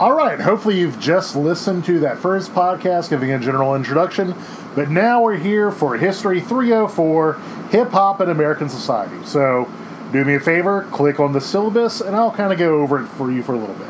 All right, hopefully you've just listened to that first podcast giving a general introduction, but now we're here for History 304 Hip Hop and American Society. So do me a favor, click on the syllabus, and I'll kind of go over it for you for a little bit.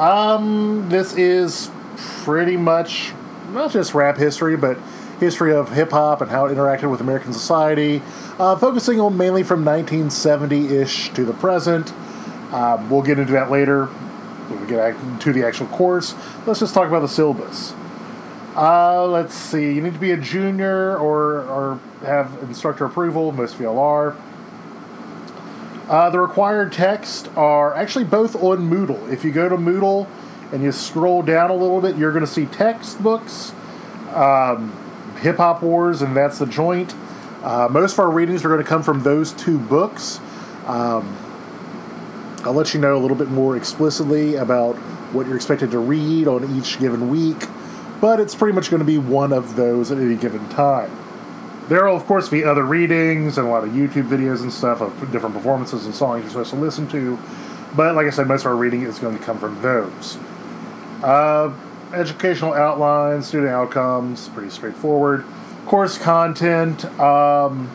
Um, this is pretty much not just rap history, but history of hip hop and how it interacted with American society, uh, focusing on mainly from 1970 ish to the present. Um, we'll get into that later when we get into the actual course. Let's just talk about the syllabus. Uh, let's see. You need to be a junior or, or have instructor approval. Most of y'all are. Uh, the required text are actually both on Moodle. If you go to Moodle and you scroll down a little bit, you're going to see textbooks, um, Hip Hop Wars, and that's the joint. Uh, most of our readings are going to come from those two books. Um, I'll let you know a little bit more explicitly about what you're expected to read on each given week, but it's pretty much going to be one of those at any given time. There will, of course, be other readings and a lot of YouTube videos and stuff of different performances and songs you're supposed to listen to, but like I said, most of our reading is going to come from those. Uh, educational outlines, student outcomes, pretty straightforward. Course content, um,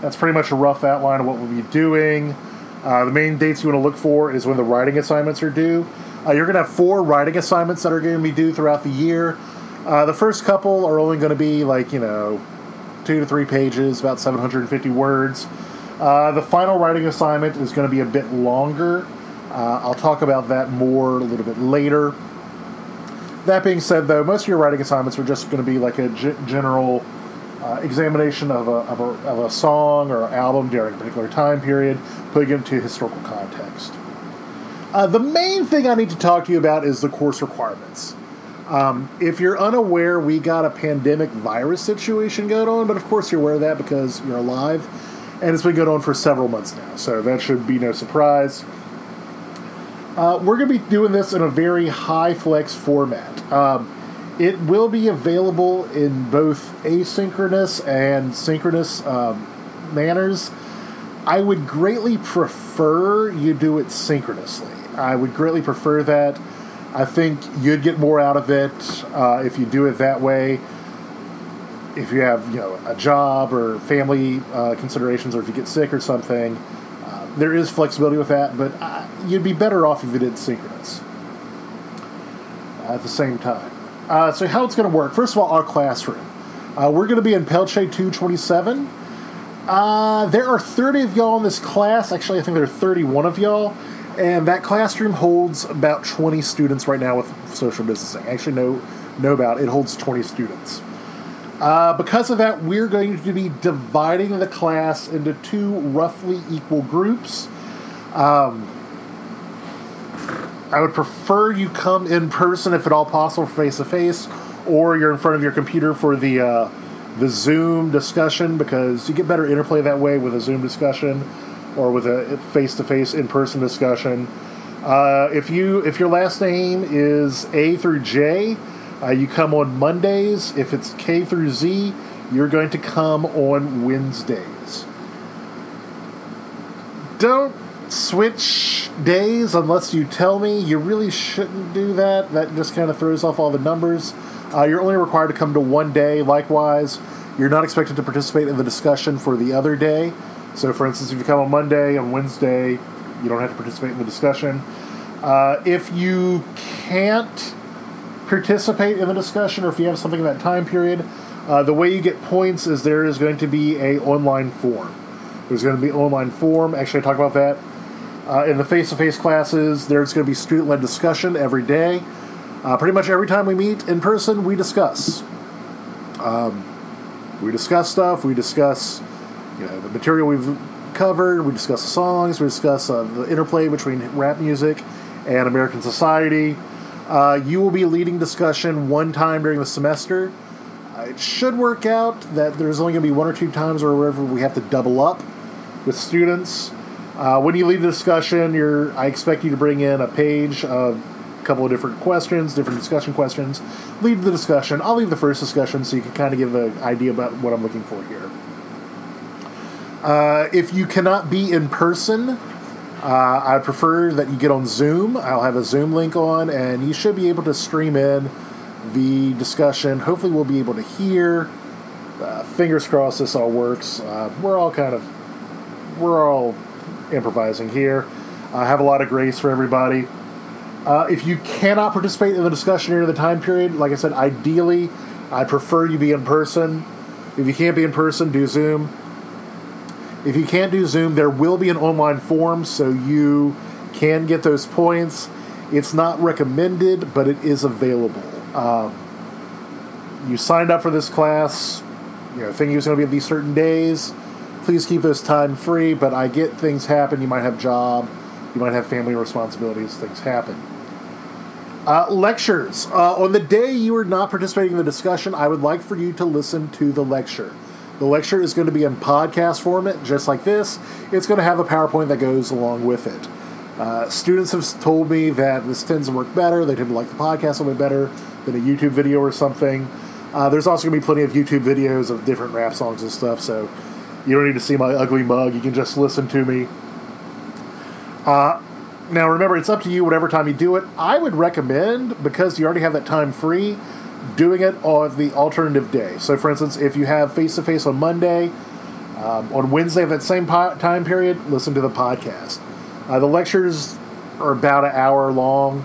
that's pretty much a rough outline of what we'll be doing. Uh, the main dates you want to look for is when the writing assignments are due. Uh, you're going to have four writing assignments that are going to be due throughout the year. Uh, the first couple are only going to be like, you know, two to three pages, about 750 words. Uh, the final writing assignment is going to be a bit longer. Uh, I'll talk about that more a little bit later. That being said, though, most of your writing assignments are just going to be like a g- general uh, examination of a, of, a, of a song or album during a particular time period, putting it into historical context. Uh, the main thing I need to talk to you about is the course requirements. Um, if you're unaware, we got a pandemic virus situation going on, but of course you're aware of that because you're alive, and it's been going on for several months now, so that should be no surprise. Uh, we're going to be doing this in a very HyFlex format. Um, it will be available in both asynchronous and synchronous um, manners. I would greatly prefer you do it synchronously. I would greatly prefer that. I think you'd get more out of it uh, if you do it that way. If you have, you know, a job or family uh, considerations, or if you get sick or something, uh, there is flexibility with that. But uh, you'd be better off if you did synchronous at the same time. Uh, so how it's going to work? First of all, our classroom. Uh, we're going to be in Pelche 227. Uh, there are 30 of y'all in this class. Actually, I think there are 31 of y'all. And that classroom holds about 20 students right now with social distancing. Actually, no, no about it holds 20 students. Uh, because of that, we're going to be dividing the class into two roughly equal groups. Um, I would prefer you come in person if at all possible, face to face, or you're in front of your computer for the uh, the Zoom discussion because you get better interplay that way with a Zoom discussion or with a face to face in person discussion. Uh, if you if your last name is A through J, uh, you come on Mondays. If it's K through Z, you're going to come on Wednesdays. Don't switch days unless you tell me. You really shouldn't do that. That just kind of throws off all the numbers. Uh, you're only required to come to one day. Likewise, you're not expected to participate in the discussion for the other day. So, for instance, if you come on Monday, on Wednesday, you don't have to participate in the discussion. Uh, if you can't participate in the discussion, or if you have something in that time period, uh, the way you get points is there is going to be a online form. There's going to be online form. Actually, I talk about that uh, in the face-to-face classes. There's going to be student-led discussion every day. Uh, pretty much every time we meet in person, we discuss. Um, we discuss stuff. We discuss you know, the material we've covered. We discuss the songs. We discuss uh, the interplay between rap music and American society. Uh, you will be leading discussion one time during the semester. Uh, it should work out that there's only going to be one or two times or wherever we have to double up with students. Uh, when you leave the discussion, you're, I expect you to bring in a page of a couple of different questions, different discussion questions. Lead the discussion. I'll leave the first discussion so you can kind of give an idea about what I'm looking for here. Uh, if you cannot be in person, Uh, I prefer that you get on Zoom. I'll have a Zoom link on, and you should be able to stream in the discussion. Hopefully, we'll be able to hear. Uh, fingers crossed this all works. Uh, we're all kind of we're all improvising here. I have a lot of grace for everybody. Uh, if you cannot participate in the discussion during the time period, like I said, ideally, I prefer you be in person. If you can't be in person, do Zoom. If you can't do Zoom, there will be an online form so you can get those points. It's not recommended, but it is available. Um, you signed up for this class, you know, thinking it was going to be at these certain days. Please keep this time free, but I get things happen. You might have job, you might have family responsibilities, things happen. Uh, lectures. Uh, on the day you are not participating in the discussion, I would like for you to listen to the lecture. The lecture is going to be in podcast format, just like this. It's going to have a PowerPoint that goes along with it. Uh, students have told me that this tends to work better. They tend to like the podcast a little bit better than a YouTube video or something. Uh, there's also going to be plenty of YouTube videos of different rap songs and stuff, so you don't need to see my ugly mug. You can just listen to me. Uh, now, remember, it's up to you whatever time you do it. I would recommend, because you already have that time free, doing it on the alternative day. So, for instance, if you have face to face on Monday, um, on Wednesday of that same po- time period, listen to the podcast. Uh, the lectures are about an hour long,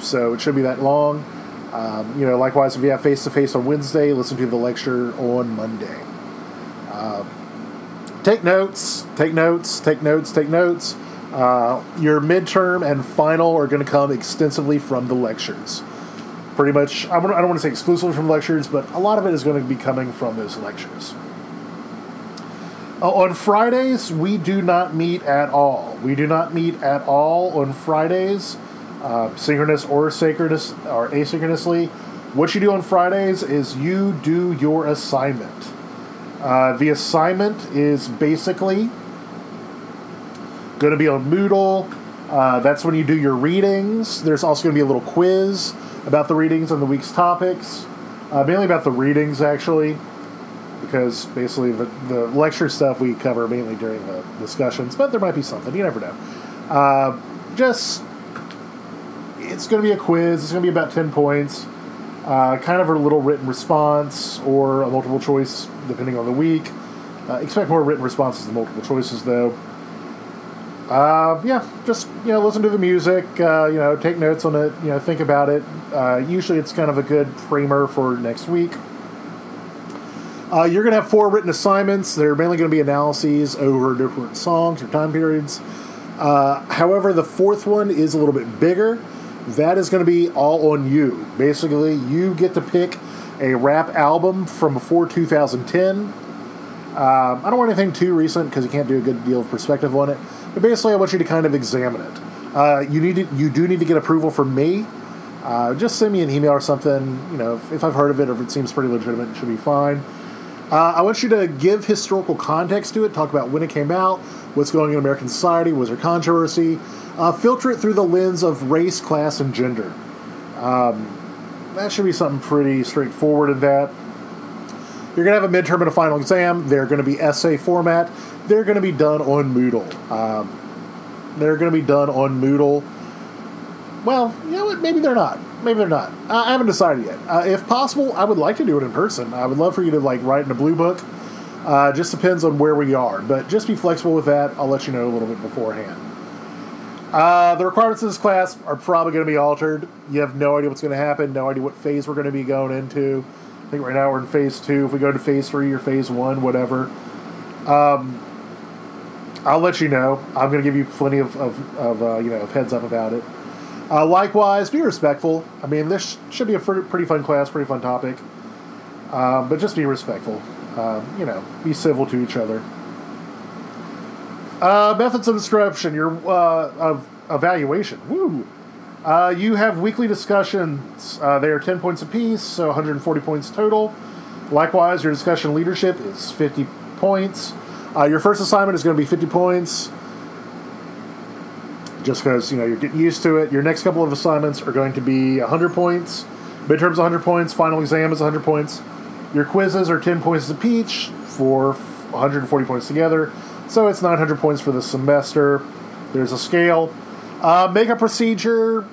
so it should be that long. Um, you know, likewise, if you have face to face on Wednesday, listen to the lecture on Monday. Uh, take notes, take notes, take notes, take notes. Uh, your midterm and final are going to come extensively from the lectures. Pretty much, I don't want to say exclusively from lectures, but a lot of it is going to be coming from those lectures. Uh, on Fridays, we do not meet at all. We do not meet at all on Fridays uh, synchronous or synchronous or asynchronously. What you do on Fridays is you do your assignment. Uh, the assignment is basically going to be on Moodle. Uh, that's when you do your readings. There's also going to be a little quiz about the readings and the week's topics, uh, mainly about the readings actually, because basically the, the lecture stuff we cover mainly during the discussions, but there might be something. You never know. Uh, just it's going to be a quiz. It's going to be about 10 points. Uh, kind of a little written response or a multiple choice, depending on the week. Uh, expect more written responses than multiple choices, though. Uh, yeah, just you know, listen to the music. Uh, you know, take notes on it. You know, think about it. Uh, usually, it's kind of a good primer for next week. Uh, you're to have four written assignments. They're mainly to be analyses over different songs or time periods. however, the fourth one is a little bit bigger that is going to be all on you. Basically, you get to pick a rap album from before 2010. Um, I don't want anything too recent because you can't do a good deal of perspective on it. But basically, I want you to kind of examine it. Uh, you need to, you do need to get approval from me. Uh, just send me an email or something. You know, if, if, I've heard of it or if it seems pretty legitimate, it should be fine. Uh, I want you to give historical context to it. Talk about when it came out, what's going on in American society, was there controversy, uh, filter it through the lens of race, class, and gender. Um, that should be something pretty straightforward in that. You're going to have a midterm and a final exam. They're going to be essay format. They're going to be done on Moodle. Um, they're going to be done on Moodle. Well, you Maybe they're not. Maybe they're not. I haven't decided yet. Uh, if possible, I would like to do it in person. I would love for you to like write in a blue book. Uh, just depends on where we are, but just be flexible with that. I'll let you know a little bit beforehand. Uh, the requirements of this class are probably going to be altered. You have no idea what's going to happen, no idea what phase we're going to be going into. I think right now we're in phase two. If we go to phase three or phase one, whatever, um, I'll let you know. I'm going to give you plenty of, of, of uh, you know of heads up about it. Uh, likewise, be respectful. I mean, this should be a pretty fun class, pretty fun topic. Um, but just be respectful. Um, you know, be civil to each other. Uh, methods of instruction, your uh, of evaluation. Woo! Uh, you have weekly discussions. Uh, they are 10 points apiece, so 140 points total. Likewise, your discussion leadership is 50 points. Uh, your first assignment is going to be 50 points, just because you know you're getting used to it. Your next couple of assignments are going to be 100 points. Midterms 100 points. Final exam is 100 points. Your quizzes are 10 points apiece for 140 points together. So it's 900 points for the semester. There's a scale. Uh, makeup procedure,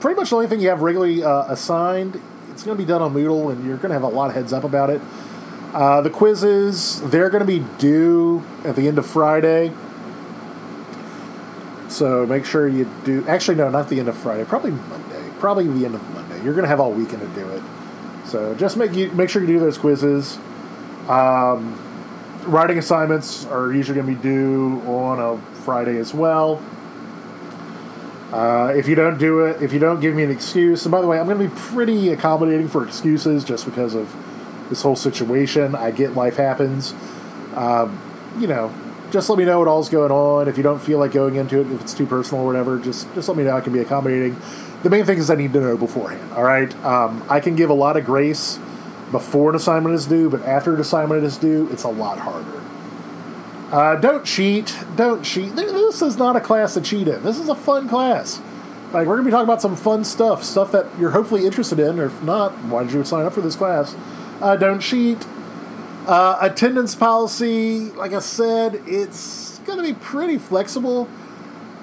pretty much the only thing you have regularly uh, assigned. It's going to be done on Moodle, and you're going to have a lot of heads up about it. Uh, the quizzes, they're going to be due at the end of Friday. So make sure you do. Actually, no, not the end of Friday. Probably Monday. Probably the end of Monday. You're going to have all weekend to do it. So just make you make sure you do those quizzes. Um, writing assignments are usually going to be due on a Friday as well. Uh, if you don't do it, if you don't give me an excuse, and by the way, I'm going to be pretty accommodating for excuses just because of this whole situation. I get life happens. Um, you know, just let me know what all's going on. If you don't feel like going into it, if it's too personal or whatever, just just let me know. I can be accommodating. The main thing is I need to know beforehand. All right, um, I can give a lot of grace before an assignment is due, but after an assignment is due, it's a lot harder. Uh, don't cheat. Don't cheat. This is not a class to cheat in. This is a fun class. Like we're gonna be talking about some fun stuff, stuff that you're hopefully interested in, or if not, why did you sign up for this class? Uh, don't cheat. Uh, attendance policy, like I said, it's gonna be pretty flexible.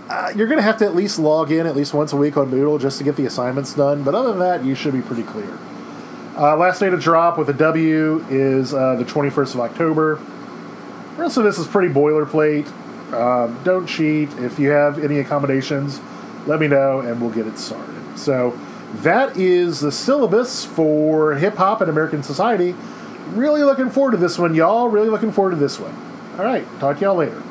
Uh, you're gonna have to at least log in at least once a week on Moodle just to get the assignments done. But other than that, you should be pretty clear. Uh, last day to drop with a W is uh, the 21st of October. Rest of this is pretty boilerplate. Um, don't cheat. If you have any accommodations, let me know and we'll get it started. So that is the syllabus for hip hop and American society. Really looking forward to this one, y'all. Really looking forward to this one. All right, talk to y'all later.